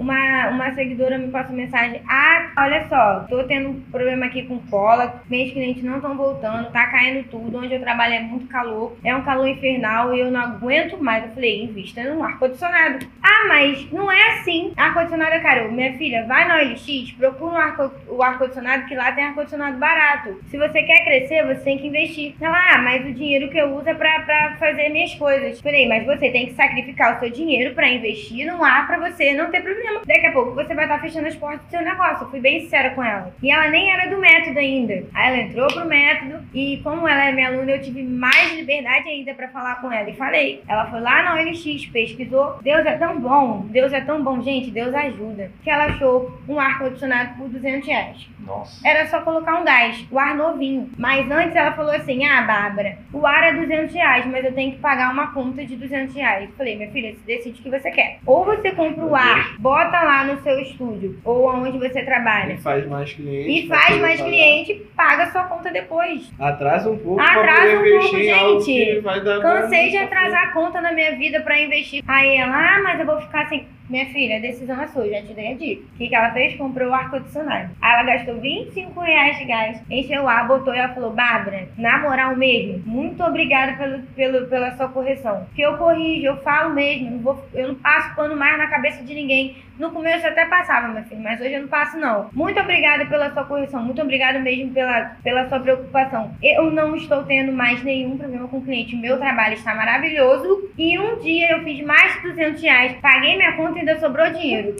mà uma, seguidora me passou mensagem: Ah, olha só, tô tendo um problema aqui com cola, meus clientes não estão voltando, tá caindo tudo, onde eu trabalho é muito calor, é um calor infernal e eu não aguento mais. Eu falei: invista no ar-condicionado. Ah, mas não é assim. Ar-condicionado é caro. Minha filha, vai na OLX, procura um o ar-condicionado, que lá tem ar-condicionado barato. Se você quer crescer, você tem que investir. Ela, ah, mas o dinheiro que eu uso é pra, pra fazer minhas coisas. Falei, mas você tem que sacrificar o seu dinheiro pra investir no ar pra você não ter problema. Daqui a pouco você vai estar fechando as portas do seu negócio. Eu fui bem sincera com ela. E ela nem era do método ainda. Aí ela entrou pro método e como ela é minha aluna, eu tive mais liberdade ainda pra falar com ela. E falei, ela foi lá na OLX, pesquisou. Deus é tão bom, Deus é tão bom, gente, Deus ajuda. Que ela achou um ar-condicionado por 200 reais. Nossa. Era só colocar um gás, o ar novinho. Mas antes ela falou assim: Ah, Bárbara, o ar é 200 reais, mas eu tenho que pagar uma conta de 200 reais. Falei, minha filha, você decide o que você quer. Ou você compra o ar, bota lá no seu estúdio, ou aonde você trabalha. E faz mais cliente. E faz mais cliente, paga sua conta depois. Atrasa um pouco Atrasa um pouco, gente. que Cansei de na atrasar a conta na minha vida pra investir. Aí ela, ah, mas eu vou ficar sem. Minha filha, a decisão é sua, já te dei a dica. O que, que ela fez? Comprou o ar-condicionado. Aí ela gastou 25 reais de gás, encheu o ar, botou e ela falou: Bárbara, na moral mesmo, muito obrigada pelo, pelo, pela sua correção. Porque eu corrijo, eu falo mesmo, não vou, eu não passo pano mais na cabeça de ninguém. No começo até passava, minha filha, mas hoje eu não passo, não. Muito obrigada pela sua correção, muito obrigada mesmo pela, pela sua preocupação. Eu não estou tendo mais nenhum problema com o cliente. Meu trabalho está maravilhoso. E um dia eu fiz mais de 200 reais, paguei minha conta e ainda sobrou dinheiro.